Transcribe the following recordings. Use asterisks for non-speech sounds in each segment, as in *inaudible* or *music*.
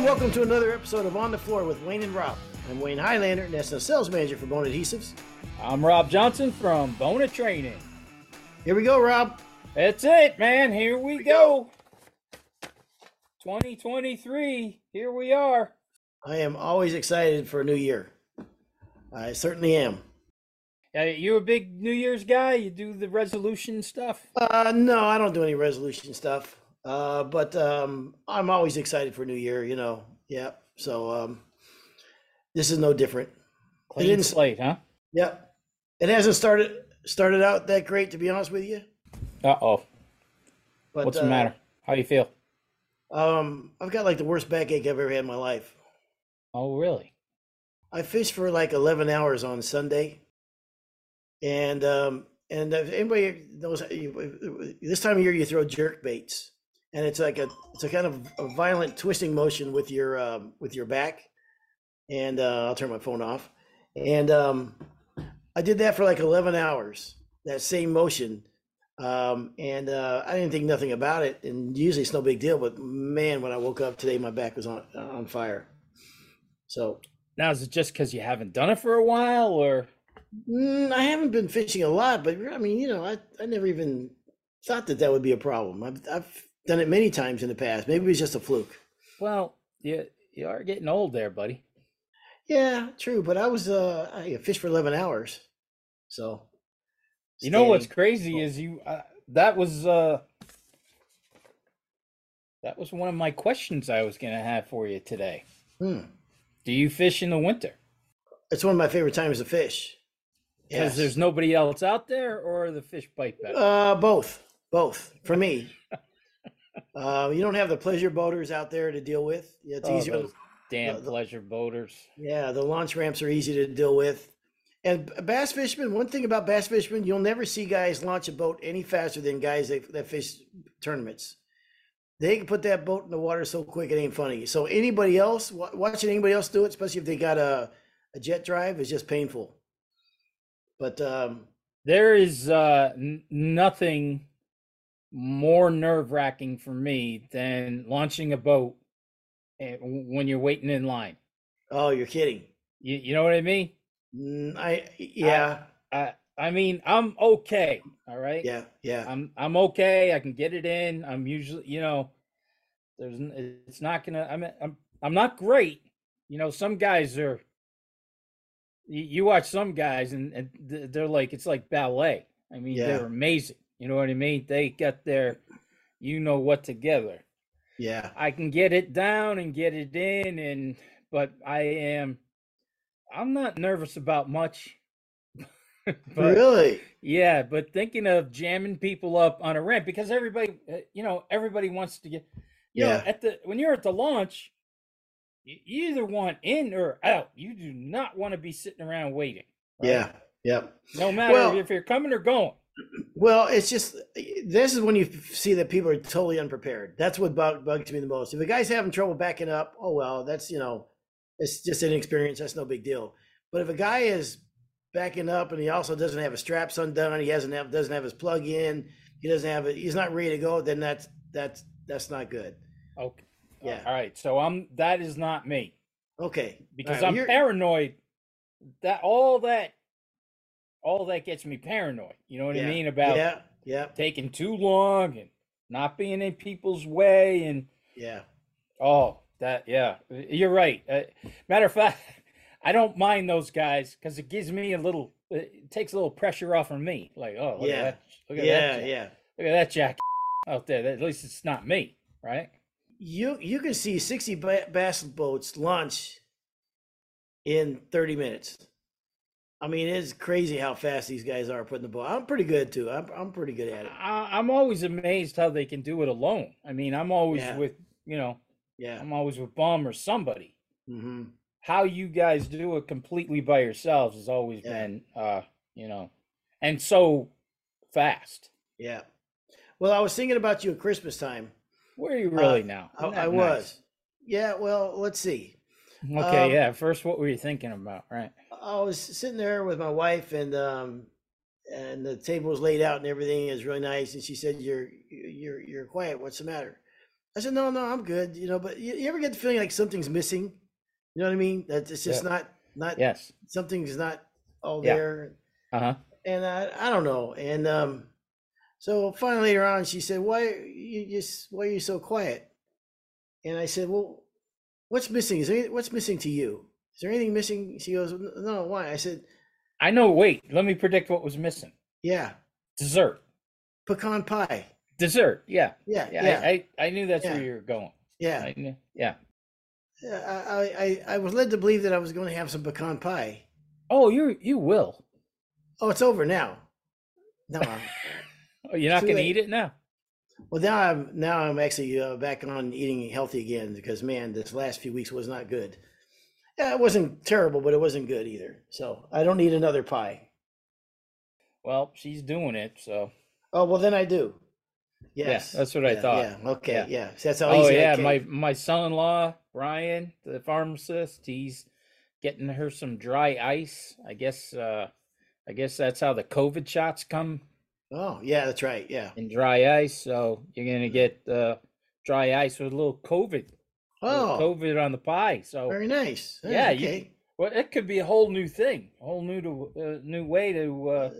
and welcome to another episode of On the Floor with Wayne and Rob. I'm Wayne Highlander, National Sales Manager for Bona Adhesives. I'm Rob Johnson from Bona Training. Here we go, Rob. That's it, man. Here we go. 2023. Here we are. I am always excited for a new year. I certainly am. Uh, you a big New Year's guy? You do the resolution stuff? Uh, no, I don't do any resolution stuff. Uh, but um, I'm always excited for New Year. You know, yeah. So um, this is no different. Clean didn't- slate, huh? Yeah, it hasn't started started out that great, to be honest with you. Uh oh. What's uh, the matter? How you feel? Um, I've got like the worst backache I've ever had in my life. Oh, really? I fished for like 11 hours on Sunday. And um and if anybody knows this time of year you throw jerk baits and it's like a it's a kind of a violent twisting motion with your um with your back. And uh I'll turn my phone off. And um I did that for like 11 hours that same motion. Um and uh I didn't think nothing about it. And usually it's no big deal but man when I woke up today my back was on on fire. So. Now, is it just because you haven't done it for a while, or? Mm, I haven't been fishing a lot, but I mean, you know, I, I never even thought that that would be a problem. I've, I've done it many times in the past. Maybe it was just a fluke. well, you you are getting old there, buddy. Yeah, true. But I was, uh, I fished for 11 hours. So, You know what's crazy is you uh, that was uh that was one of my questions I was gonna have for you today. Hmm. Do you fish in the winter? It's one of my favorite times to fish. Because Yes. there's nobody else out there, or the fish bite better. Uh, both, both for me. *laughs* uh, you don't have the pleasure boaters out there to deal with. Yeah, it's Oh, easier. those damn the- the- pleasure boaters. Yeah, the launch ramps are easy to deal with. And bass fishermen, one thing about bass fishermen, you'll never see guys launch a boat any faster than guys that, that fish tournaments. They can put that boat in the water so quick it ain't funny. So anybody else watching anybody else do it, especially if they got a, a jet drive, is just painful. But um, There is uh, n- nothing more nerve wracking for me than launching a boat when you're waiting in line. oh, you're kidding. You, you know what I mean? Mm, I yeah I I mean I'm okay. All right. yeah yeah I'm I'm okay. I can get it in. I'm usually, you know, there's it's not gonna. I'm I'm I'm not great. You know, some guys are. You, you watch some guys and, and they're like it's like ballet. I mean, Yeah. they're amazing. You know what I mean? They got their, you know what together. yeah. I can get it down and get it in, and but I am, I'm not nervous about much. *laughs* but, really? yeah, but thinking of jamming people up on a ramp because everybody, uh, you know, everybody wants to get, you know, Yeah. at the when you're at the launch, you you either want in or out. You do not want to be sitting around waiting. right? Yeah Yep. No matter Well- if you're coming or going. Well, it's just this is when you see that people are totally unprepared. That's what bug, bugs me the most. If a guy's having trouble backing up, oh well, that's you know, it's just inexperience. That's no big deal. But if a guy is backing up and he also doesn't have his straps undone, he hasn't have doesn't have his plug in, he doesn't have it, he's not ready to go. Then that's that's that's not good. Okay. Yeah. All right. So I'm that is not me. Okay, because right, I'm paranoid. That all that, all that gets me paranoid. You know what yeah, I mean about yeah, yeah, taking too long and not being in people's way, and yeah, oh, that yeah, you're right. Uh, matter of fact, *laughs* I don't mind those guys because it gives me a little, it takes a little pressure off of me. Like, oh, look Yeah. at that, look at yeah, that, yeah. look at that jack *laughs* out there. At least it's not me, right? You you can see sixty ba- bass boats launch in thirty minutes. I mean, it's crazy how fast these guys are putting the ball. I'm pretty good too. I'm I'm pretty good at it. I, I'm always amazed how they can do it alone. I mean, I'm always Yeah. with you know. Yeah. I'm always with Bum or somebody. hmm How you guys do it completely by yourselves has always Yeah. been, uh, you know, and so fast. Yeah. Well, I was thinking about you at Christmas time. Where are you really Uh, now? I, I was. Yeah. Well, let's see. Okay, um, yeah. First, what were you thinking about? Right. I was sitting there with my wife, and um, and the table was laid out, and everything is really nice. And she said, "You're you're you're quiet. What's the matter?" I said, no, no, I'm good. You know, but you, you ever get the feeling like something's missing? You know what I mean? That it's just Yeah. not not Yes. something's not all Yeah. there. Uh huh. And I, I don't know. And um, so finally later on, she said, "Why you just why are you so quiet?" And I said, "Well, what's missing? Is there what's missing to you? Is there anything missing?" She goes, "No, why?" I said, I know. Wait, let me predict what was missing. "Yeah, Dessert. pecan pie. Dessert. Yeah. Yeah, Yeah. yeah, I, I, I knew that's Yeah. where you were going. yeah." I knew. Yeah. Yeah, I, I, I- I was led to believe that I was going to have some pecan pie. Oh, you you will. Oh, it's over now. No, *laughs* Oh, you're not going to eat it now. well now I'm now I'm actually uh, back on eating healthy again because man, this last few weeks was not good. Yeah, it wasn't terrible, but it wasn't good either. So I don't need another pie. Well, she's doing it, so Oh well, then I do. Yes, that's what I thought. Yeah, okay, Yeah. yeah. So that's how Oh yeah, my my son-in-law Brian, the pharmacist, he's getting her some dry ice. I guess uh I guess that's how the COVID shots come Oh yeah, that's right. Yeah. in dry ice. So you're gonna get uh dry ice with a little COVID, Oh, COVID on the pie. So very nice. Oh, Yeah, you- okay. well, it could be a whole new thing, a whole new to uh, new way to uh,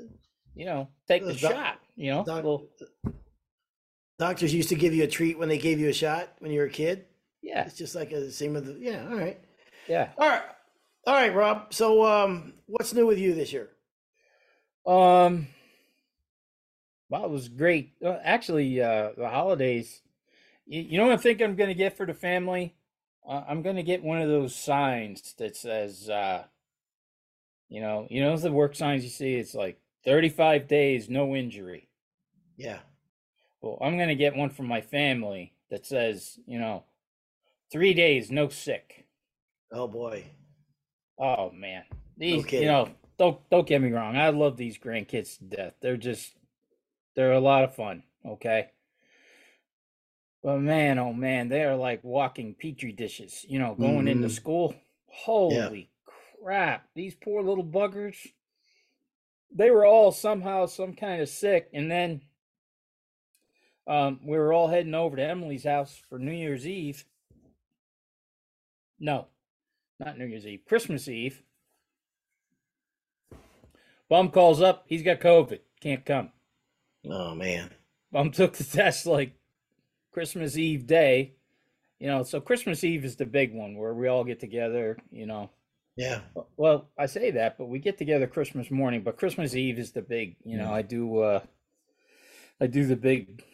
you know take the Uh, doc- shot. You know, doc- Well, Doctors used to give you a treat when they gave you a shot when you were a kid. yeah, It's just like a same with the yeah. All right. yeah. All right. All right, Rob. So, um, what's new with you this year? Um, well, it was great. Uh, actually, uh, the holidays. You, you know what I think I'm going to get for the family? Uh, I'm going to get one of those signs that says, uh, you know, you know the work signs you see. It's like 35 days, no injury. Yeah. Well, I'm going to get one from my family that says, you know, three days, no sick. Oh boy. Oh man, these Okay. you know don't don't get me wrong. I love these grandkids to death. They're just they're a lot of fun. Okay, but man, oh man, they are like walking petri dishes. You know, going into Mhm. school. Holy crap! These poor little buggers. They were all somehow some kind of sick, and then um, we were all heading over to Emily's house for New Year's Eve. No, not New Year's Eve, Christmas Eve. Bum calls up, he's got COVID, can't come. Oh man. Bum took the *laughs* test like Christmas Eve day, you know. So Christmas Eve is the big one where we all get together, you know. Yeah. Well, I say that, but we get together Christmas morning, but Christmas Eve is the big, you know, I do uh I do the big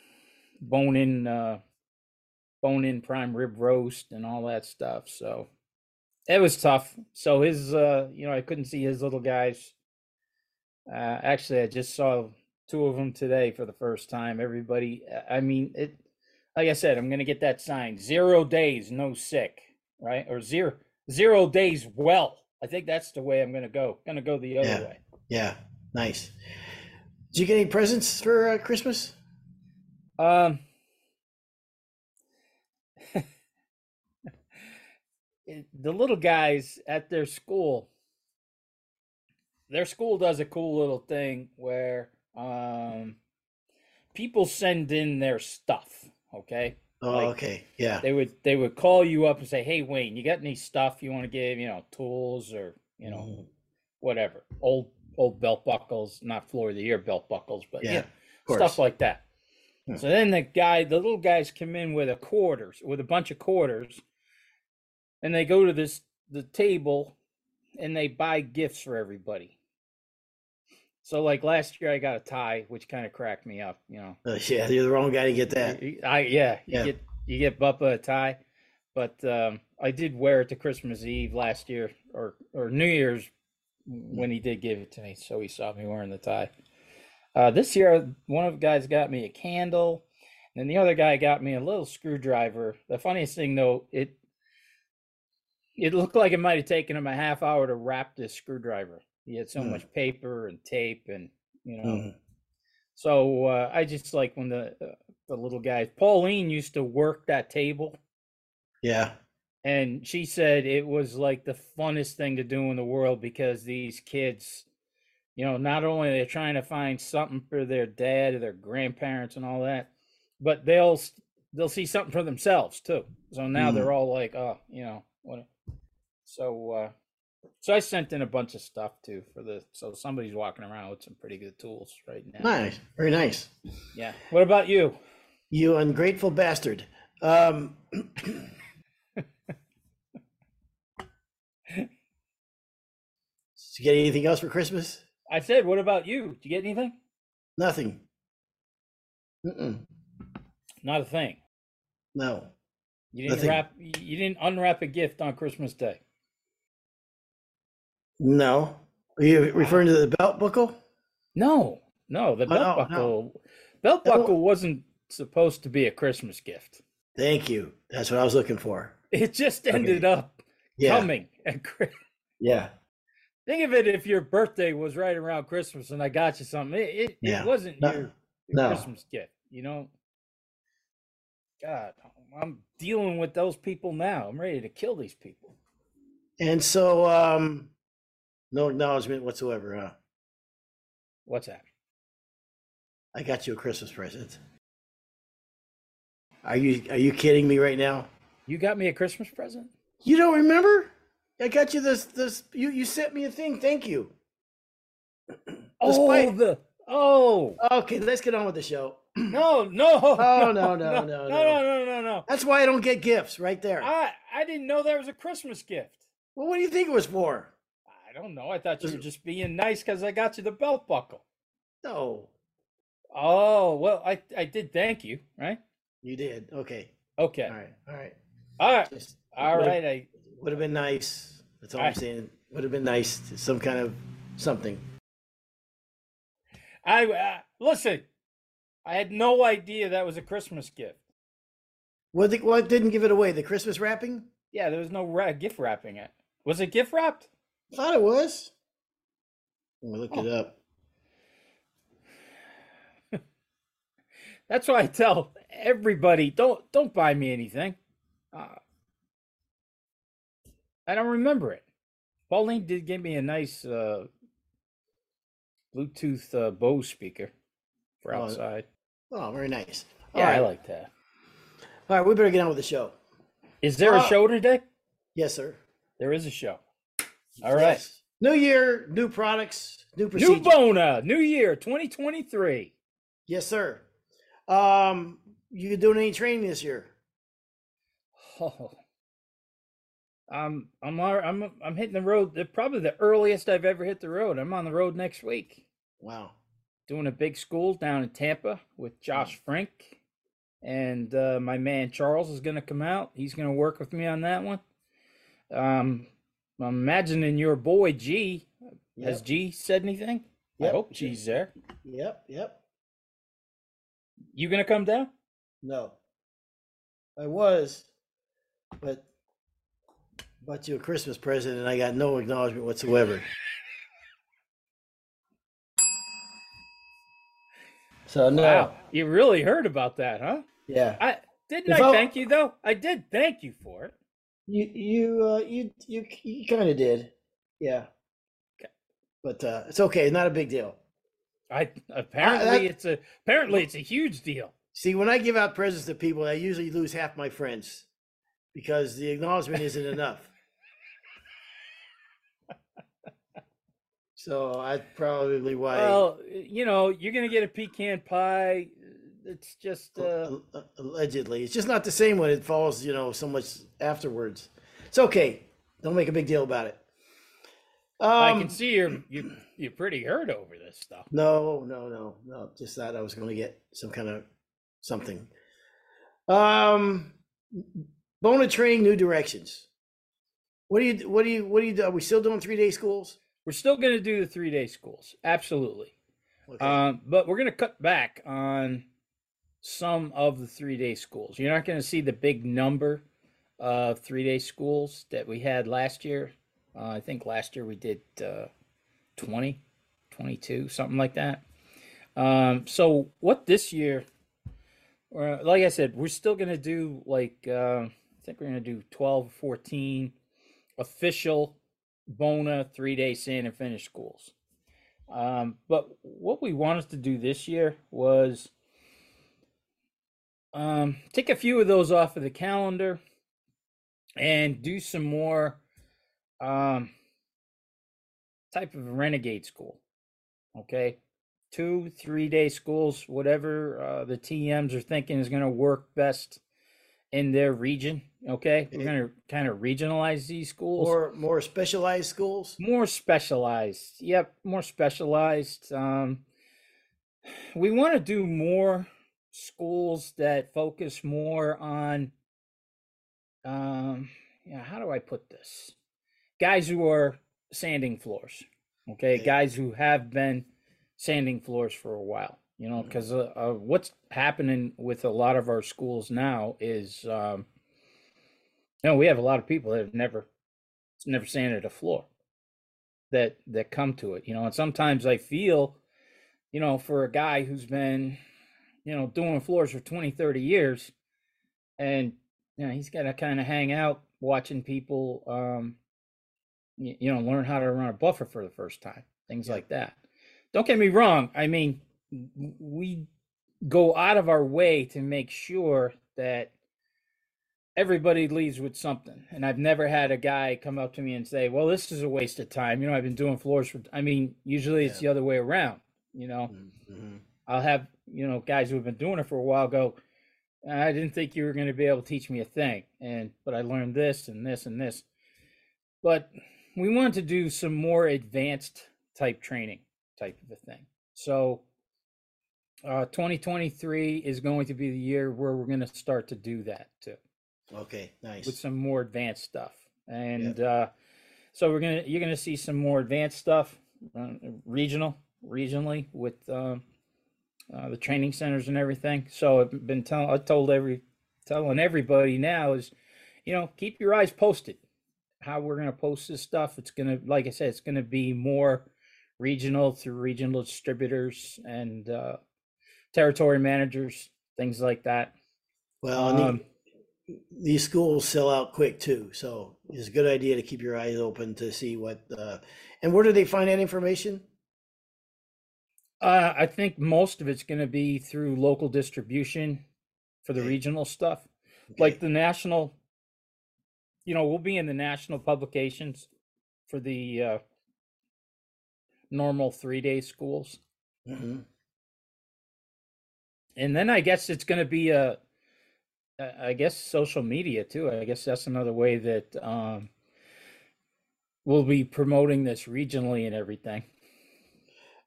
bone in uh bone in prime rib roast and all that stuff. So it was tough. So his uh you know, I couldn't see his little guys. Uh actually I just saw two of them today for the first time. Everybody I mean it like I said, I'm gonna get that sign. Zero days, no sick, right? Or zero zero days well. I think that's the way I'm gonna go. Gonna go the other Yeah. way. Yeah. Nice. Did you get any presents for uh, Christmas? Um, *laughs* the little guys at their school, their school does a cool little thing where um, people send in their stuff. Okay, Oh, Like- okay. Yeah. they would they would call you up and say, "Hey, Wayne, you got any stuff you want to give? You know, tools or you know, Mhm. whatever, old old belt buckles, not floor of the year belt buckles, but Yeah, yeah, stuff like that. So then the guy, the little guys come in with a quarters, with a bunch of quarters, and they go to this the table and they buy gifts for everybody. So like last year I got a tie, which kind of cracked me up, you know. Uh, yeah, you're the wrong guy to get that. I yeah, you Yeah. get you get Bubba a tie, but um, I did wear it to Christmas Eve last year or or New Year's when he did give it to me, so he saw me wearing the tie. Uh, this year, one of the guys got me a candle, and the other guy got me a little screwdriver. The funniest thing though, it it looked like it might have taken him a half hour to wrap this screwdriver. He had so Hmm. much paper and tape, and you know. Mhm. So uh, I just like when the uh, the little guys. Pauline used to work that table, Yeah. and she said it was like the funnest thing to do in the world because these kids, you know, not only they're trying to find something for their dad or their grandparents and all that, but they'll they'll see something for themselves too. So now Mhm. they're all like, oh, you know, what? So, uh, so I sent in a bunch of stuff too for the. So somebody's walking around with some pretty good tools right now. Nice, very nice. Yeah. What about you? You ungrateful bastard. Um, *coughs* did you get anything else for Christmas? I said, what about you? Did you get anything? Nothing. Mm-mm. Not a thing. No. You didn't Nothing. wrap. You didn't unwrap a gift on Christmas Day. No. Are you referring to the belt buckle? No, no. The Oh, belt no, no. buckle. Belt buckle wasn't supposed to be a Christmas gift. Thank you. That's what I was looking for. It just Okay. ended up Yeah. coming at Chri- Yeah. Think of it if your birthday was right around Christmas and I got you something. It it, Yeah. it wasn't No, your, your no. Christmas gift, you know. God, I'm dealing with those people now. I'm ready to kill these people. And so, um, no acknowledgement whatsoever, huh? What's that? I got you a Christmas present. Are you are you kidding me right now? You got me a Christmas present? You don't remember? I got you this this you you sent me a thing. Thank you. *clears throat* Oh, the oh Okay, let's get on with the show. *clears throat* no no Oh, *laughs* no, no, no, no no. no no no no. That's why I don't get gifts right there. I I didn't know that was a Christmas gift. well, what do you think it was for? I don't know. I thought you were just being nice because I got you the belt buckle. No, Oh well, I I did thank you, right? you did. Okay. Okay, All right. All right. all right, Just all right. I Would have been nice. That's all I'm Alright. saying. Would have been nice. Some kind of something. I uh, listen. I had no idea that was a Christmas gift. What, the, what didn't give it away? The Christmas wrapping? Yeah, there was no ra- gift wrapping it. Was it gift wrapped? Thought it was. Let me look it Oh. up. That's why I tell everybody don't don't buy me anything. Uh, I don't remember it. Pauline did give me a nice uh, Bluetooth uh, Bose speaker for Oh, outside. Oh, very nice. Yeah, All I like that. All right, we better get on with the show. Is there a Uh, show today? Yes, sir. There is a show. All right. New year, new products, new New. Bona, New Year 2023. yes, sir. Um, you doing any training this year? Oh. Um, I'm I'm I'm hitting the road. Probably the earliest I've ever hit the road. I'm on the road next week. Wow. doing a big school down in Tampa with Josh Frank. And uh, my man Charles is going to come out. He's going to work with me on that one. Um, I'm imagining your boy G. Has G said anything? I Yep. hope G's there. Yep. Yep. You to come down? No. I was, but bought you a Christmas present and I got no acknowledgement whatsoever. So no. Wow. You really heard about that, huh? Yeah. I didn't If I I- thank you though? I did thank you for it. You you uh you you you kind of did. Yeah. But uh it's okay, It's not a big deal. I apparently that- it's a apparently it's a huge deal. See, when I give out presents to people, I usually lose half my friends because the acknowledgement isn't enough. So I probably why. Well, you know, you're gonna get a pecan pie. It's just uh, a- a- allegedly, it's just not the same when it falls, you know, so much afterwards. It's okay. Don't make a big deal about it. Um, I can see you're you you're pretty hurt over this stuff. No, no, no, no. Just thought I was going to get some kind of something. Um, Bona training new directions. What do you? What do you? What do you? do? Are we still doing three day schools? We're still gonna do the three day schools, absolutely. Okay. Um, but we're gonna cut back on some of the three day schools. You're not gonna see the big number of three day schools that we had last year. Uh, I think last year we did uh, 20, 22, something like that. Um, so what this year, like I said, we're still gonna do like uh, I think we're gonna do 12, 14 official Bona three day Sand and Finish schools. Um, but what we wanted to do this year was um, take a few of those off of the calendar and do some more um, type of renegade school. Okay. Two, three day schools, whatever uh, the TMs are thinking is going to work best in their region. Okay. We're going to kind of regionalize these schools. More more specialized schools. more specialized yep more specialized um we want to do more schools that focus more on um yeah how do i put this? Guys who are sanding floors okay? Okay. guys who have been sanding floors for a while you know because uh, uh, what's happening with a lot of our schools now is um you know we have a lot of people that have never never sanded a floor that that come to it you know? And sometimes i feel you know for a guy who's been you know doing floors for 20 30 years and you know he's got to kind of hang out watching people um you, you know learn how to run a buffer for the first time things Yeah. like that don't get me wrong i mean we go out of our way to make sure that everybody leaves with something and i've never had a guy come up to me and say well this is a waste of time you know i've been doing floors for i mean usually it's Yeah. the other way around you know Mhm. I'll have you know guys who have been doing it for a while go i didn't think you were going to be able to teach me a thing and but i learned this and this and this. But we want to do some more advanced type training type of a thing. So uh 2023 is going to be the year where we're going to start to do that too. Okay, nice. with some more advanced stuff. And uh so we're gonna you're gonna see some more advanced stuff uh, regional regionally with um uh, the training centers and everything so i've been telling i told every telling everybody now is you know keep your eyes posted how we're gonna post this stuff it's gonna like i said it's gonna be more regional through regional distributors and uh territory managers things like that Well, and the- um, these schools sell out quick too, so it's a good idea to keep your eyes open to see what. Uh, and where do they find that information? Uh, I think most of it's going to be through local distribution for the regional stuff. Okay. Like the national, you know, we'll be in the national publications for the uh, normal three day schools. Mhm. And then I guess it's going to be a, I guess social media too. I guess that's another way that um, we'll be promoting this regionally and everything.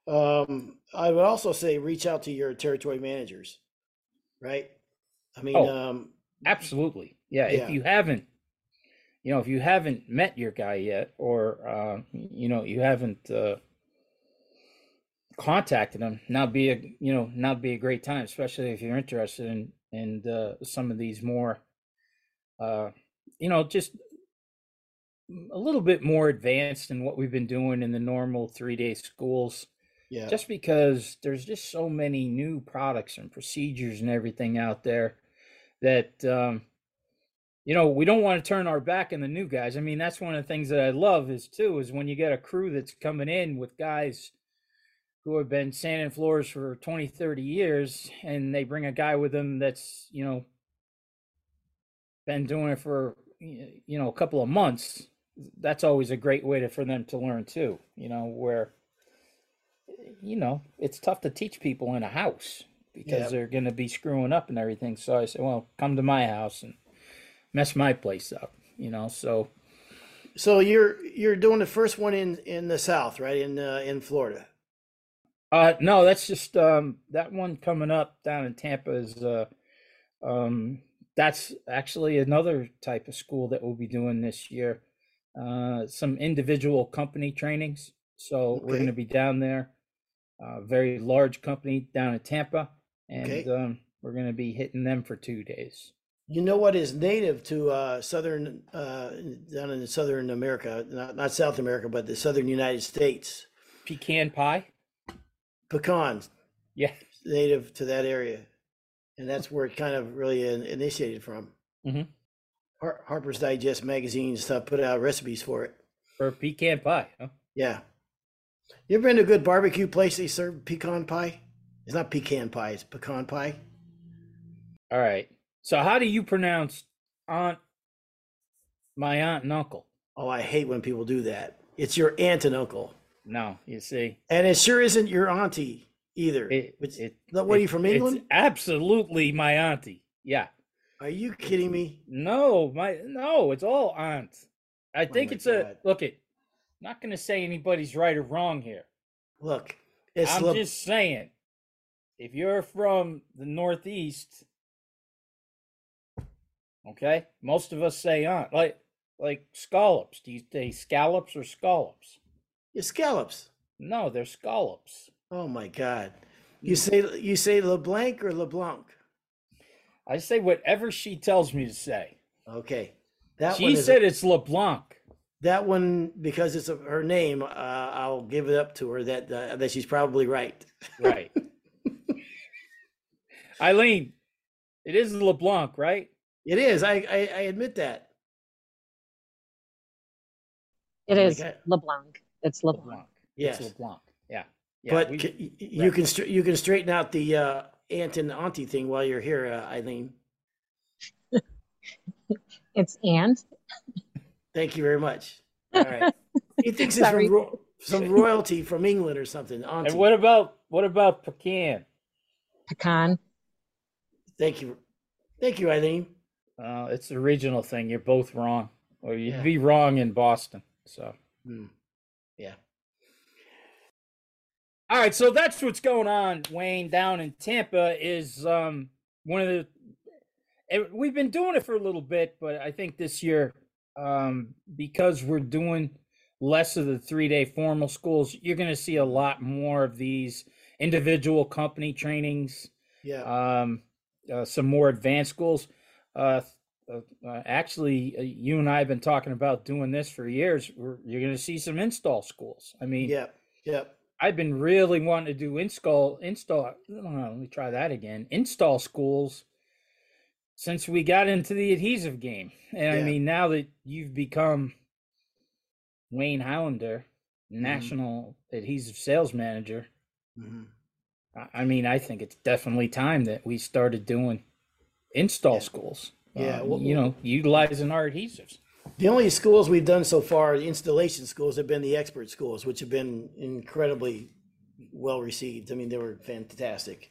Um, I would also say reach out to your territory managers, right? I mean, Oh. um, Absolutely. Yeah, Yeah. If you haven't, you know, if you haven't met your guy yet, or uh, you know, you haven't uh, contacted him, now be a you know now be a great time, especially if you're interested in in uh, some of these more, uh, you know, just a little bit more advanced than what we've been doing in the normal three day schools yeah, just because there's just so many new products and procedures and everything out there that um you know we don't want to turn our back on the new guys. I mean that's one of the things that i love is too is when you get a crew that's coming in with guys who have been sanding floors for 20 30 years and they bring a guy with them that's you know been doing it for you know a couple of months that's always a great way to, for them to learn too you know where you know it's tough to teach people in a house because Yeah. they're going to be screwing up and everything so i said well come to my house and mess my place up you know so so you're you're doing the first one in in the south, right? In uh, in Florida. Uh, no, that's just um, that one coming up down in Tampa is uh, um, that's actually another type of school that we'll be doing this year. Uh, some individual company trainings. So we're going to be down there. A very large company down in Tampa, and Okay. um, we're going to be hitting them for two days. You know what is native to uh, southern uh, down in southern America, not not South America, but the southern United States. Pecan pie. Pecans, Yeah. native to that area, and that's where it kind of really in, initiated from. Mhm. Har- Harper's Digest magazine stuff put out recipes for it. For pecan pie. Huh? Yeah. You ever been to a good barbecue place they serve pecan pie? It's not pecan pie, it's pecan pie. All right. So how do you pronounce aunt? My aunt and uncle. Oh, I hate when people do that. It's your aunt and uncle, No, you see, and it sure isn't your auntie either. it, Which- it, what are you from it's England? absolutely my auntie. Yeah. Are you kidding me? No, my no, it's all aunt. I oh think Oh my it's a look. It. Not going to say anybody's right or wrong here. Look, I'm Le- just saying, if you're from the Northeast, okay, most of us say aunt, like like scallops. Do you say scallops or scallops? it's scallops. No, they're scallops. Oh my God! You mm. say you say LeBlanc or LeBlanc? I say whatever she tells me to say. Okay, that she said it's LeBlanc. That one because it's a, her name. Uh, I'll give it up to her that uh, that she's probably right. Right. *laughs* Eileen, it is LeBlanc, right? It is. I I, I admit that. It my is God. LeBlanc. It's LeBlanc. LeBlanc. Yes, It's LeBlanc. Yeah. yeah but we- c- y- y- you can stra- you can straighten out the uh, aunt and auntie thing while you're here, uh, Eileen. *laughs* It's and Thank you very much. *laughs* All right. He thinks it's from ro- some royalty from England or something. Auntie. and what about what about pecan? pecan. Thank you. Thank you, Eileen. Uh, it's a regional thing. You're both wrong, or you'd Yeah. be wrong in Boston. So, Hmm. Yeah. all right. So that's what's going on, Wayne. Down in Tampa is um one of the. eh, We've been doing it for a little bit, but I think this year, um, because we're doing less of the three day formal schools, you're going to see a lot more of these individual company trainings. Yeah. um, uh, some more advanced schools. Uh, uh, uh, actually, uh, you and I have been talking about doing this for years. We're, you're going to see some install schools. I mean, yeah. Yeah. I've been really wanting to do install install. uh, let me try that again. Install schools since we got into the adhesive game, and I mean now that you've become Wayne Highlander, Mm-hmm. national adhesive sales manager. Mhm. I- mean, I think it's definitely time that we started doing install Yeah. schools. Yeah, Uh, well- you know, utilizing our adhesives. The only schools we've done so far, the installation schools, have been the expert schools, which have been incredibly well received. I mean, they were fantastic.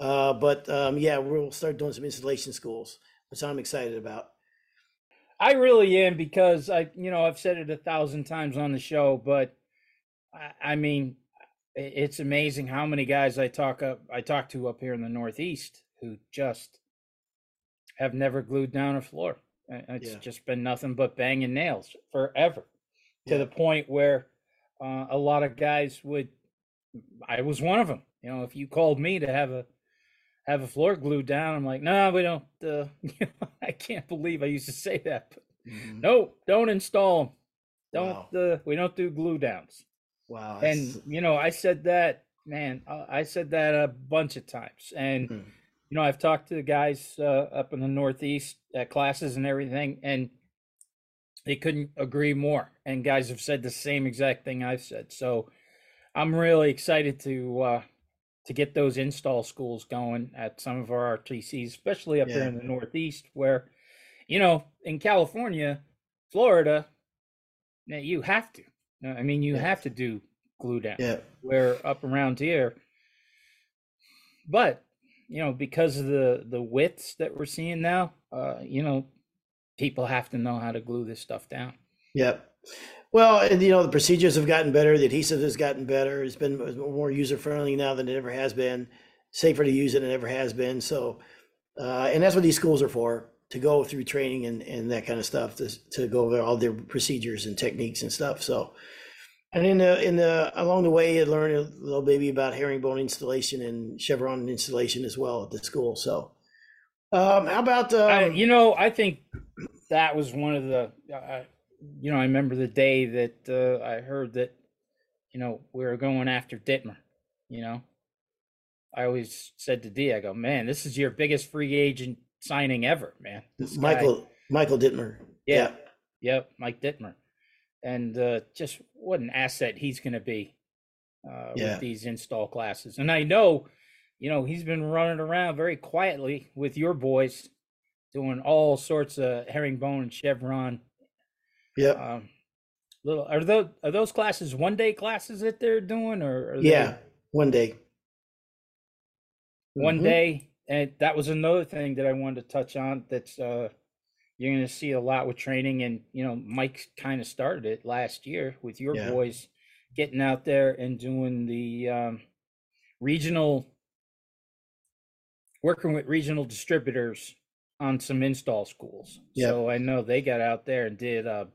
Uh, but um, yeah, we'll start doing some installation schools, which I'm excited about. I really am because I, you know, I've said it a thousand times on the show, but I, I mean, it's amazing how many guys I talk up, I talk to up here in the Northeast who just have never glued down a floor. It's Yeah. just been nothing but banging nails forever. to Yeah. the point where uh, a lot of guys would i was one of them you know if you called me to have a have a floor glued down i'm like no we don't uh, *laughs* i can't believe i used to say that but Mhm. no don't install them don't uh, we don't do glue downs Wow. and you know i said that man i I said that a bunch of times and Mhm. you know i've talked to the guys uh, up in the northeast at classes and everything and they couldn't agree more and guys have said the same exact thing i've said so i'm really excited to uh to get those install schools going at some of our rtcs especially up here Yeah. in the northeast where you know in california florida you have to i mean you Yeah. have to do glue down yeah. where up around here but you know because of the the widths that we're seeing now uh you know people have to know how to glue this stuff down Yep. Well, and you know, the procedures have gotten better. The adhesive has gotten better. It's been more user friendly now than it ever has been. Safer to use than it ever has been. So, uh, and that's what these schools are for to go through training and, and that kind of stuff to, to go over all their procedures and techniques and stuff. So, and in the, in the, along the way, you learn a little baby about herringbone installation and chevron installation as well at the school. So, um, how about, um, I, you know i think that was one of the uh, you know i remember the day that uh, i heard that you know we were going after Dittmer you know i always said to d i go man this is your biggest free agent signing ever man this guy- Michael, Michael Dittmer. Yeah. Yep, Mike Dittmer. And uh, just what an asset he's going to be uh, Yeah. with these install classes. And I know you know, he's been running around very quietly with your boys, doing all sorts of herringbone and chevron. Yep. Um, little are those are those classes one day classes that they're doing, or are they yeah. One day. one Mhm. day? And that was another thing that I wanted to touch on. That's uh, you're going to see a lot with training, and you know, Mike kind of started it last year with your Yeah. boys getting out there and doing the um, regional working with regional distributors on some install schools. Yep. So I know they got out there and did a, a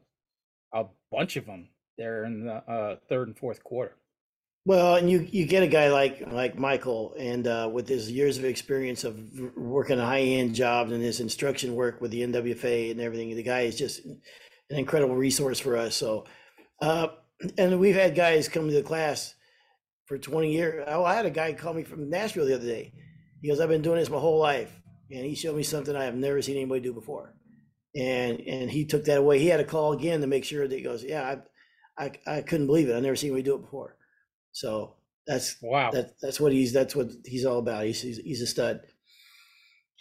bunch of them there in the uh, third and fourth quarter. Well, and you you get a guy like like Michael, and uh, with his years of experience of working high end jobs and his instruction work with the NWFA and everything, the guy is just an incredible resource for us. So, uh, and we've had guys come to the class for 20 years. Oh, I had a guy call me from Nashville the other day. He goes, "I've been doing this my whole life," and he showed me something I have never seen anybody do before. And and he took that away. He had to call again to make sure that he goes, "Yeah, I I, I couldn't believe it. I never seen we do it before." So that's Wow. that that's what he's that's what he's all about. He's he's, he's a stud.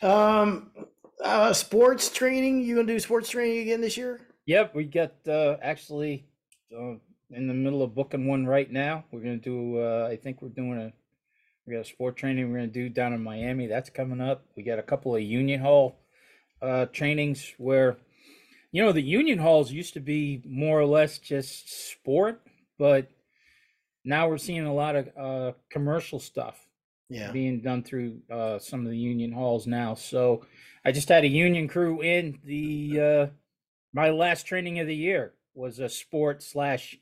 Um, uh, sports training. You gonna do sports training again this year? Yep, we got uh, actually uh, in the middle of booking one right now. We're gonna do. Uh, I think we're doing a. We got a sport training we're gonna do down in Miami. That's coming up. We got a couple of Union Hall uh, trainings where, you know, the Union Halls used to be more or less just sport, but now we're seeing a lot of uh, commercial stuff Yeah. being done through uh, some of the union halls now. So I just had a union crew in the uh, my last training of the year was a sport slash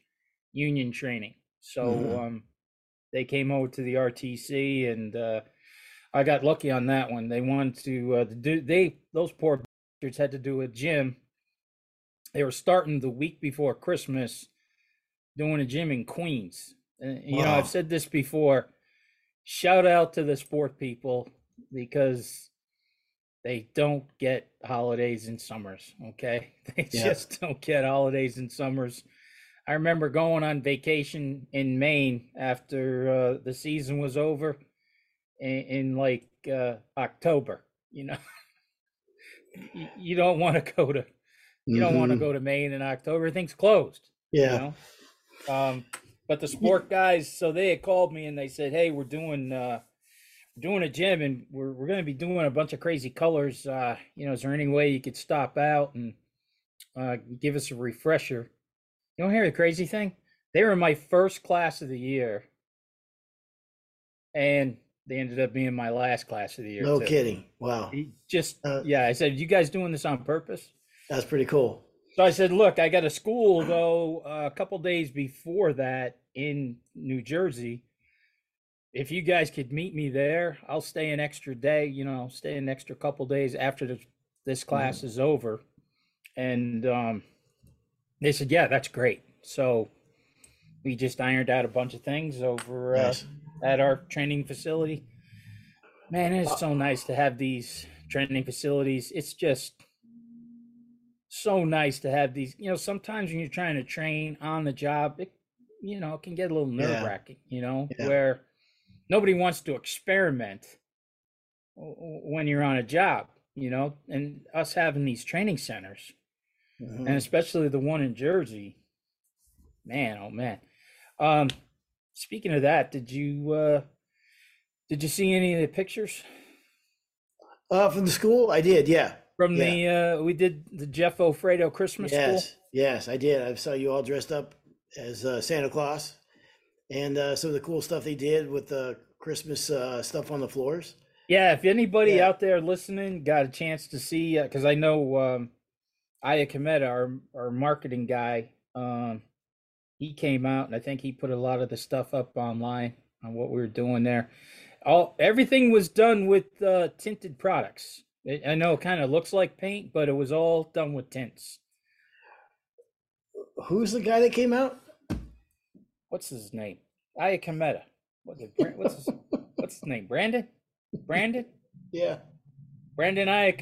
union training. So Mhm. um, they came over to the RTC and uh, I got lucky on that one. They wanted to uh, do they those poor bastards had to do a gym. They were starting the week before Christmas doing a gym in Queens. Uh, you know, I've said this before. Shout out to the sport people because they don't get holidays and summers. Okay, *laughs* they Yeah. just don't get holidays and summers. I remember going on vacation in Maine after uh, the season was over in, in like uh, October. You know, *laughs* you, you don't want to go to you don't want to Mhm. go to Maine in October. Everything's closed. Yeah. You know? Um, but the sport guys, so they had called me and they said, "Hey, we're doing uh, doing a gym and we're we're going to be doing a bunch of crazy colors. Uh, you know, is there any way you could stop out and uh, give us a refresher?" You don't hear the crazy thing? They were my first class of the year, and they ended up being my last class of the year. No too. kidding. Wow. He just Uh, yeah, I said, "You guys doing this on purpose?" That's pretty cool. So I said, look, I got a school though uh, a couple days before that in New Jersey. If you guys could meet me there, I'll stay an extra day, you know, stay an extra couple days after this, this class is over. And um, they said, yeah, that's great. So we just ironed out a bunch of things over uh, Nice. At our training facility. Man, it's so nice to have these training facilities. It's just so nice to have these. You know, sometimes when you're trying to train on the job, it you know it can get a little nerve wracking. You know, Yeah. where nobody wants to experiment when you're on a job. You know, and us having these training centers, Mhm. and especially the one in Jersey. Man, oh man. Um, speaking of that, did you uh, did you see any of the pictures Uh, from the school, I did. Yeah. from the uh, we did the Jeff Alfredo Christmas Yes. school? Yes, I did. I saw you all dressed up as uh, Santa Claus, and uh, some of the cool stuff they did with the Christmas uh, stuff on the floors. Yeah, if anybody Yeah. out there listening got a chance to see, because I know um, Aya Kometa, our our marketing guy, um, he came out and I think he put a lot of the stuff up online on what we were doing there. All everything was done with uh, tinted products. I I know it kind of looks like paint, but it was all done with tints. Who's the guy that came out? What's his name? Aya. What's it? What's his, what's his name? Brandon. Brandon. Yeah. Brandon Aya.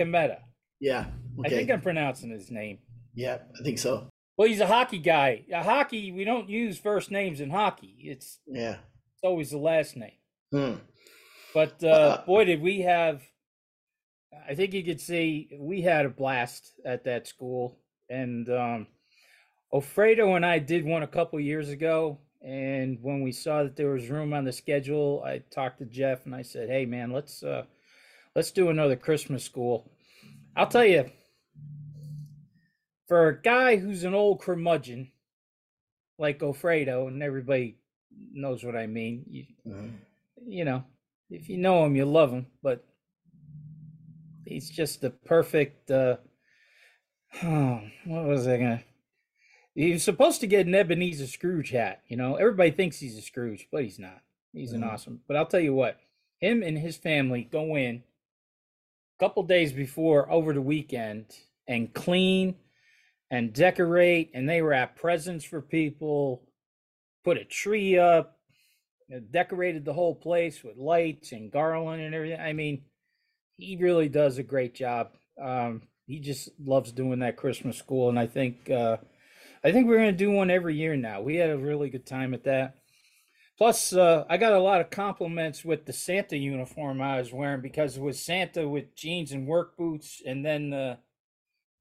Yeah. I think I'm pronouncing his name. Yeah, I think so. Well, he's a hockey guy. A hockey, we don't use first names in hockey. It's Yeah. it's always the last name. Hmm. But uh, boy, did we have! I think you could see we had a blast at that school, and um, Alfredo and I did one a couple years ago. And when we saw that there was room on the schedule, I talked to Jeff and I said, "Hey, man, let's uh, let's do another Christmas school." I'll tell you, for a guy who's an old curmudgeon like Alfredo, and everybody knows what I mean. You, Mhm. you know, if you know him, you love him, but he's just the perfect. Uh, oh, *sighs* what was I gonna? He was supposed to get an Ebenezer Scrooge hat. You know, everybody thinks he's a Scrooge, but he's not. He's an Mhm. awesome. But I'll tell you what, him and his family go in a couple days before over the weekend and clean and decorate, and they wrap presents for people, put a tree up, uh, decorated the whole place with lights and garland and everything. I mean, he really does a great job. Um, he just loves doing that Christmas school, and I think uh, I think we're going to do one every year now. We had a really good time at that. Plus, uh, I got a lot of compliments with the Santa uniform I was wearing because it was Santa with jeans and work boots, and then the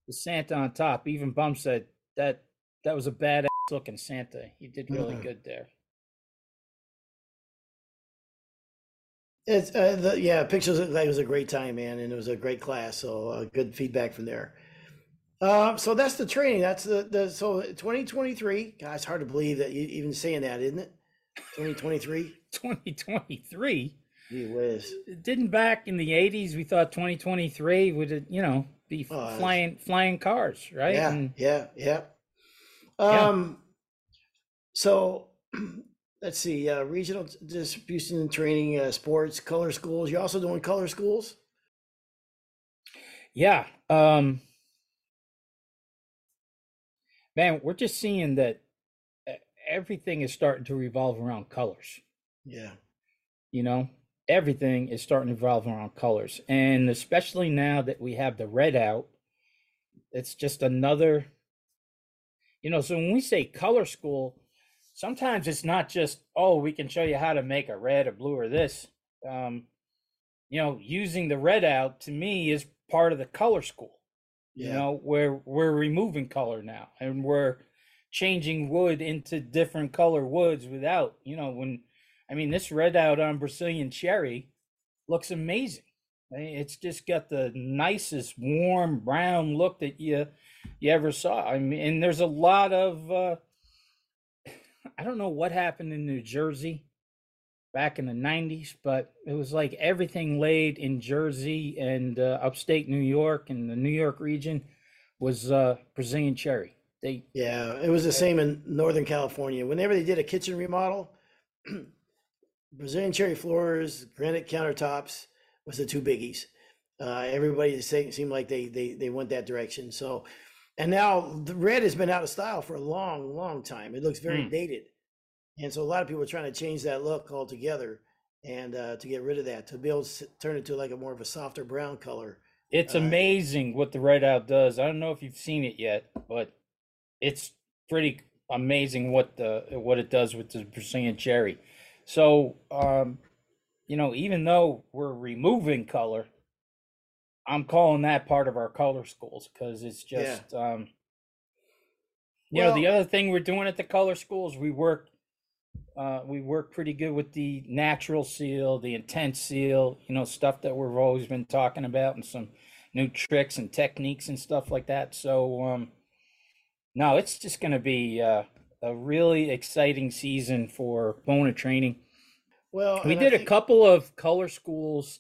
the Santa on top. Even Bum said that that was a badass looking Santa. He did really Mhm. good there. It's uh, the, yeah, pictures like it was a great time, man, and it was a great class. So uh, good feedback from there. Uh, so that's the training. That's the the so 2023. God, it's hard to believe that you even saying that, isn't it? 2023. *laughs* 2023. Gee whiz. Didn't back in the 80s we thought 2023 would you know be Oh, flying flying cars, right? Yeah, And yeah, yeah. Yeah. Um, so *clears throat* let's see. Uh, regional distribution and training, uh, sports, color schools. You're also doing color schools. yeah, um man, we're just seeing that e- everything is starting to revolve around colors. Yeah. you know everything is starting to revolve around colors. And especially now that we have the red out it's just another you know so when we say color school sometimes it's not just oh we can show you how to make a red a blue or this. Um you know using the red out to me is part of the color school you know where we're removing color now and we're changing wood into different color woods without you know when i mean this red out on brazilian cherry looks amazing. It's just got the nicest warm brown look that you you ever saw. I mean and there's a lot of uh *sighs* i don't know what happened in new jersey back in the 90s but it was like everything laid in jersey and uh, upstate new york and the new york region was uh brazilian cherry. They Yeah, it was the same in Northern California. Whenever they did a kitchen remodel, *clears throat* Brazilian cherry floors, granite countertops was the two biggies. Uh, everybody seemed like they, they they went that direction. So, and now the red has been out of style for a long, long time. It looks very Hmm. dated, and so a lot of people are trying to change that look altogether and uh, to get rid of that to be able to turn it to like a more of a softer brown color. It's Uh, amazing what the red out does. I don't know if you've seen it yet, but it's pretty amazing what the what it does with the Brazilian cherry. So, um, you know, even though we're removing color, I'm calling that part of our color schools because it's Yeah. just, um, you know, the other thing we're doing at the color schools, we work, uh, we work pretty good with the natural seal, the intense seal, you know, stuff that we've always been talking about, and some new tricks and techniques and stuff like that. So, um, no, it's just going to be uh, a really exciting season for Bona training. Well, We did a couple of color schools.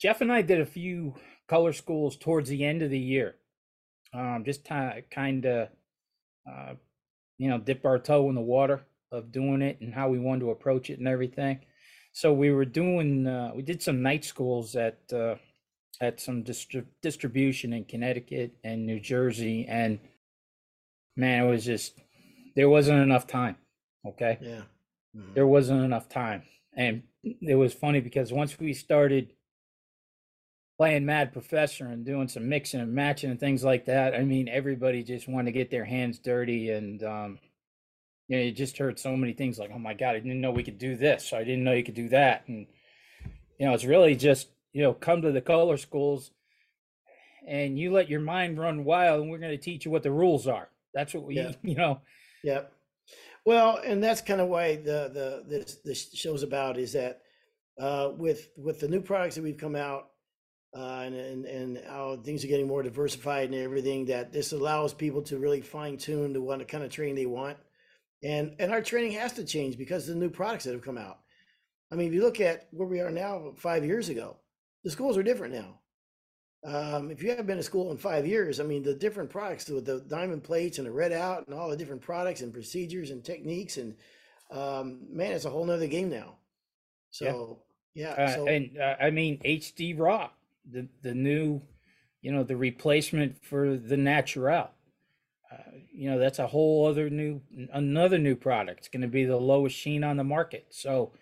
Jeff and I did a few color schools towards the end of the year. Um, just kind of, uh, you know, dip our toe in the water of doing it and how we wanted to approach it and everything. So we were doing, uh, we did some night schools at uh, at some distri- distribution in Connecticut and New Jersey, and man, it was just there wasn't enough time. Okay Yeah. Mhm. there wasn't enough time. And it was funny because once we started playing Mad Professor and doing some mixing and matching and things like that, I mean, everybody just wanted to get their hands dirty. And, um, you know, you just heard so many things like, oh my God, I didn't know we could do this. So I didn't know you could do that. And, you know, it's really just, you know, come to the color schools and you let your mind run wild and we're going to teach you what the rules are. That's what we, Yeah. *laughs* you know, Yep. Well, and that's kind of why the the this this show's about is that uh, with with the new products that we've come out uh, and and and how things are getting more diversified and everything that this allows people to really fine tune to what kind of training they want, and and our training has to change because of the new products that have come out. I mean, if you look at where we are now, five years ago, the schools are different now. Um, if you haven't been to school in five years, I mean, the different products with the diamond plates and the red out and all the different products and procedures and techniques and um, man, it's a whole nother game now. So yeah, uh, so and uh, I mean HD Raw, the the new, you know, the replacement for the Natural. Uh, you know, that's a whole other new, another new product. It's going to be the lowest sheen on the market. So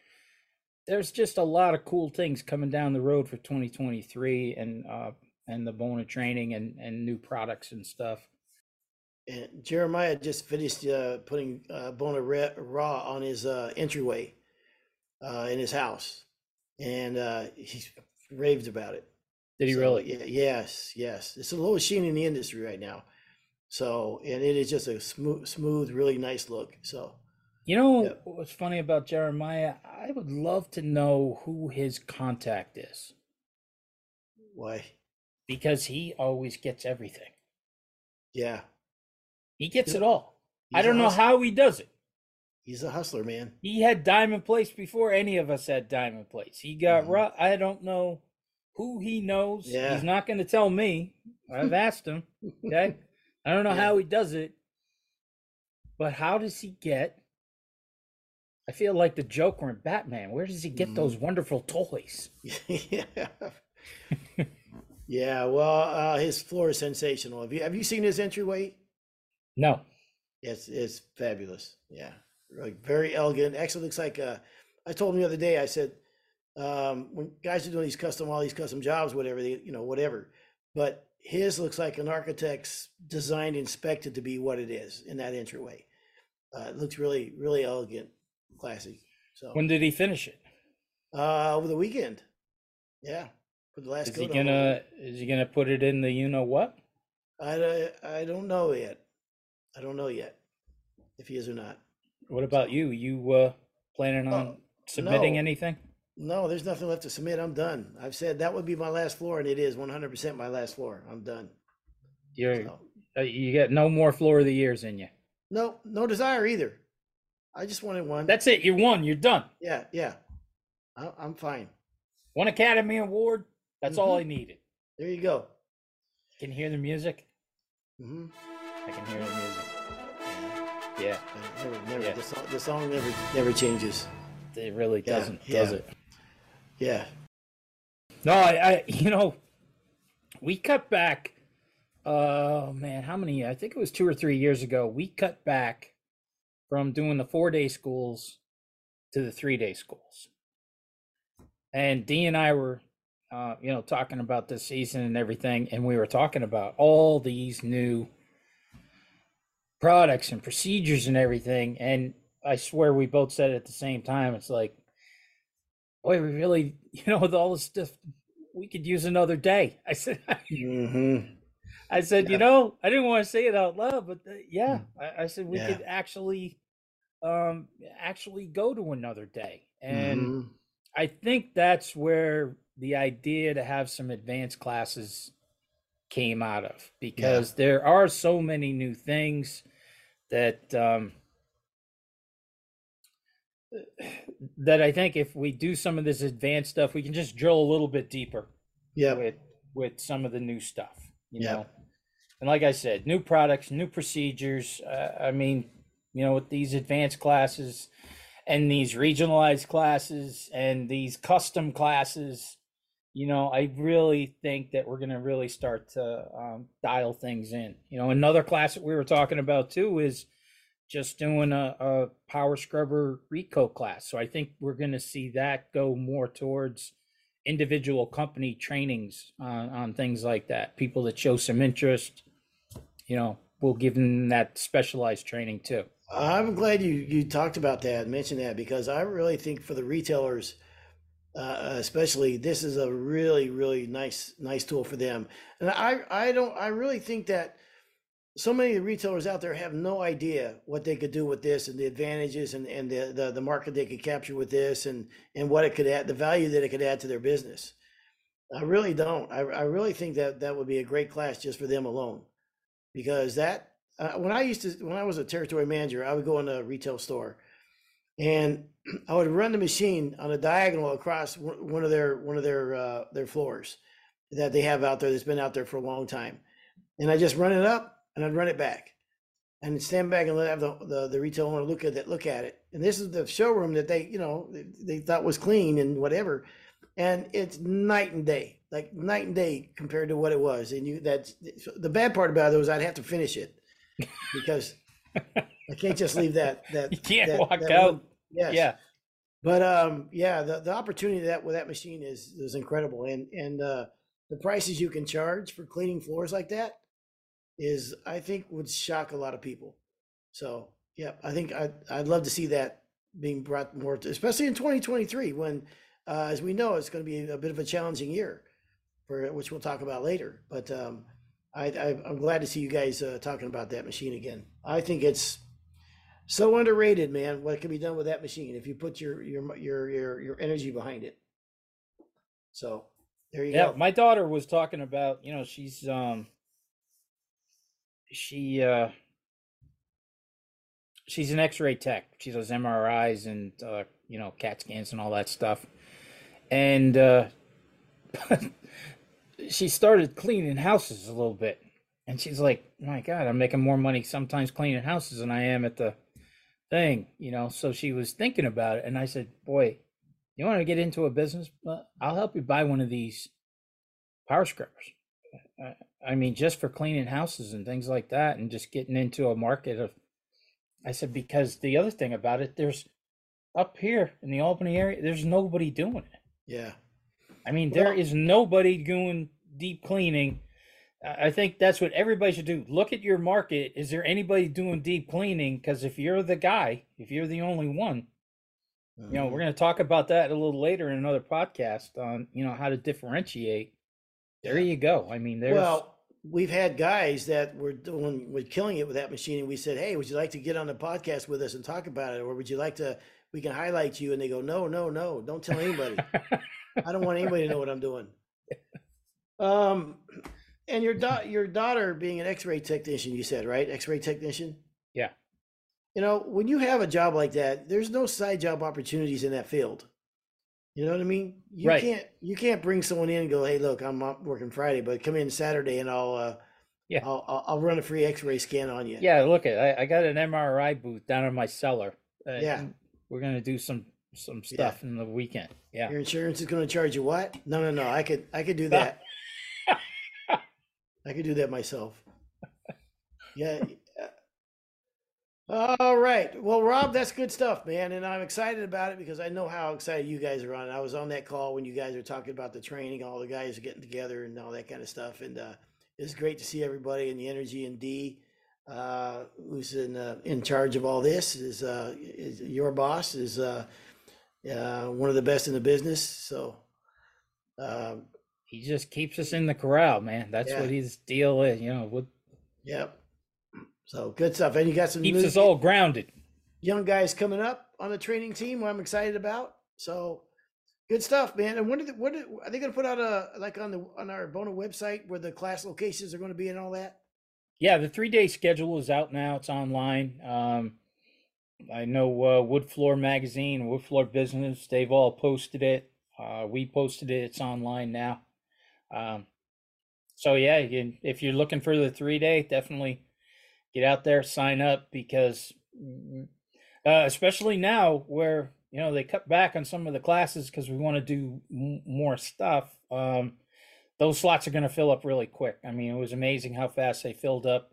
there's just a lot of cool things coming down the road for 2023, and uh, and the Bona training and and new products and stuff. and Jeremiah just finished uh, putting uh, Bona Raw on his uh, entryway uh, in his house, and uh, he's raved about it. Did he So, really? Yeah, yes, yes. It's the lowest sheen in the industry right now. So, and it is just a smooth, smooth, really nice look. So, You know Yep. what's funny about Jeremiah? I would love to know who his contact is why? Because he always gets everything. Yeah, He gets it all. I he's a don't know how he does it. He's a hustler, man. He had diamond plates before any of us had diamond plates. He got Mhm. raw. I don't know who he knows. Yeah. He's not going to tell me. I've *laughs* asked him. Okay. I don't know Yeah. how he does it, but how does he get? I feel like the Joker and Batman. Where does he get Mhm. those wonderful toys? *laughs* yeah. *laughs* yeah. Well, uh, his floor is sensational. Have you have you seen his entryway? No. It's it's fabulous. Yeah, like very elegant. Actually, looks like uh, I told him the other day. I said um, when guys are doing these custom all these custom jobs, whatever they you know whatever, but his looks like an architect's designed inspected to be what it is in that entryway. Uh, it looks really really elegant, classy. So When did he finish it? uh, over the weekend, yeah, for the last. Is he gonna is he gonna put it in the you know what? I don't- I don't know yet. I don't know yet if he is or not. What about you? You uh planning on Oh, submitting no. anything? No, there's nothing left to submit. I'm done. I've said that would be my last floor, and it is 100% my last floor. I'm done. You're So, uh, you got no more floor of the years in you. no, no desire either. I just wanted one. That's it. You won. You're done. yeah, yeah. I, I'm fine. One Academy Award. That's all Mhm. I needed. There you go. Can you hear the music? hmm I can hear the music. Yeah, Never, never, Yeah. the, song, the song never, never changes. it really doesn't, does yeah. it? Yeah. No, I, I, you know, we cut back. Oh man, how many? I think it was two or three years ago. We cut back from doing the four day schools to the three day schools. And Dee and I were, uh, you know, talking about this season and everything, and we were talking about all these new products and procedures and everything. And I swear we both said it at the same time. It's like, boy, we really, *laughs* you know, with all this stuff, we could use another day. *laughs* I said, *laughs* hmm I said, Yeah. you know, I didn't want to say it out loud, but uh, yeah, I, I said we Yeah. could actually, um, actually go to another day, and Mm-hmm. I think that's where the idea to have some advanced classes came out of because there are so many new things that um, *sighs* that I think if we do some of this advanced stuff, we can just drill a little bit deeper yeah. with with some of the new stuff, you Yeah. know. And like I said, new products, new procedures. Uh, I mean, you know, with these advanced classes and these regionalized classes and these custom classes, you know, I really think that we're going to really start to um, dial things in. You know, another class that we were talking about too is just doing a, a power scrubber recoat class. So I think we're going to see that go more towards individual company trainings on, on things like that. People that show some interest, you know, we'll give them that specialized training too. I'm glad you you talked about that, mentioned that because I really think for the retailers, uh, especially this is a really really nice nice tool for them. And I I don't I really think that so many retailers out there have no idea what they could do with this and the advantages and, and the, the, the market they could capture with this and, and what it could add, the value that it could add to their business. I really don't. I, I really think that that would be a great class just for them alone, because that uh, when I used to when I was a territory manager, I would go in a retail store, and I would run the machine on a diagonal across one of their one of their uh, their floors that they have out there that's been out there for a long time, and I just run it up and I'd run it back and stand back and let have the, the, the retail owner look at it, look at it. And this is the showroom that they, you know, they, they thought was clean and whatever. And it's night and day, like night and day compared to what it was. And you, that the bad part about it was I'd have to finish it because I can't just leave that, that *laughs* You can't that- walk that out. one- Yes. Yeah. But um, yeah, the, the opportunity that with that machine is is incredible, and and uh, the prices you can charge for cleaning floors like that is, I think, would shock a lot of people. So yeah, I think I'd I'd love to see that being brought more, to, especially in 2023, when, uh, as we know, it's going to be a bit of a challenging year, for which we'll talk about later. But um, I, I I'm glad to see you guys uh, talking about that machine again. I think it's so underrated, man. What can be done with that machine if you put your your your your, your energy behind it? So there you Yeah, go. my daughter was talking about, you know, she's um she uh she's an x-ray tech. She does MRIs and uh, you know, CAT scans and all that stuff. And uh *laughs* she started cleaning houses a little bit. And she's like, "My god, I'm making more money sometimes cleaning houses than I am at the thing, you know." So she was thinking about it and I said, "Boy, you want to get into a business? I'll help you buy one of these power scrubbers. I, mean, just for cleaning houses and things like that, and just getting into a market of. I said because the other thing about it, there's up here in the Albany area, there's nobody doing it. Yeah. I mean, there Well- is nobody doing deep cleaning. I think that's what everybody should do. Look at your market. Is there anybody doing deep cleaning? Because if you're the guy, if you're the only one, you know, Mhm. we're going to talk about that a little later in another podcast on, you know, how to differentiate. There Yeah. you go. I mean, there's Well, we've had guys that were doing, were killing it with that machine, and we said, "Hey, would you like to get on the podcast with us and talk about it, or would you like to? We can highlight you." And they go, "No, no, no! Don't tell anybody. I don't want anybody to know what I'm doing." *laughs* Um, and your da- your daughter being an X-ray technician, you said, right? X-ray technician. Yeah. You know, when you have a job like that, there's no side job opportunities in that field. You know what I mean? You Right. can't you can't bring someone in and go, "Hey, look, I'm not working Friday, but come in Saturday and I'll uh Yeah. I'll, I'll I'll run a free X-ray scan on you." yeah, look at I, I got an MRI booth down in my cellar. Uh, Yeah. We're going to do some some Yeah. stuff in the weekend. Yeah. Your insurance is going to charge you what? No, no, no. I could I could do *laughs* that. I could do that myself. Yeah. All right. Well, Rob, that's good stuff, man, and I'm excited about it because I know how excited you guys are on it. I was on that call when you guys were talking about the training, all the guys getting together and all that kind of stuff, and uh, it's great to see everybody and the energy. And D, uh, who's in uh, in charge of all this, is uh, is your boss is. Uh, uh, one of the best in the business. So, He just keeps us in the corral, man. That's Yeah. what his deal is, you know, what yep. So good stuff. And you got some keeps us all grounded. young guys coming up on the training team. I'm excited about. So good stuff, man. And when did what did, are they going to put out a like on the on our Bona website where the class locations are going to be and all that? Yeah, the three day schedule is out now. It's online. Um, I know uh, Wood Floor Magazine, Wood Floor Business, they've all posted it. Uh, we posted it. It's online now. Um, so yeah, you, if you're looking for the three day, definitely get out there, sign up because, mm, uh, especially now where you know they cut back on some of the classes because we want to do m- more stuff. Um, those slots are going to fill up really quick. I mean, it was amazing how fast they filled up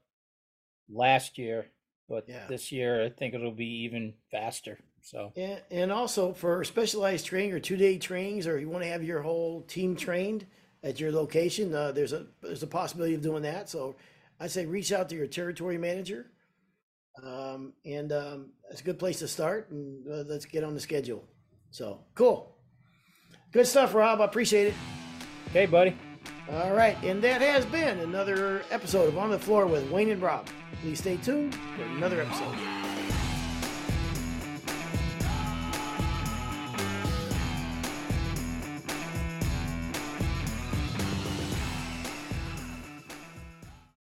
last year, but Yeah. this year I think it'll be even faster. So And, and also for specialized training or two day trainings, or you want to have your whole team trained at your location, uh, there's a there's a possibility of doing that. So I say reach out to your territory manager, um, and um, it's a good place to start. And uh, let's get on the schedule. So cool. Good stuff, Rob. I appreciate it. Okay, buddy. All right, and that has been another episode of On the Floor with Wayne and Rob. Please stay tuned for another episode.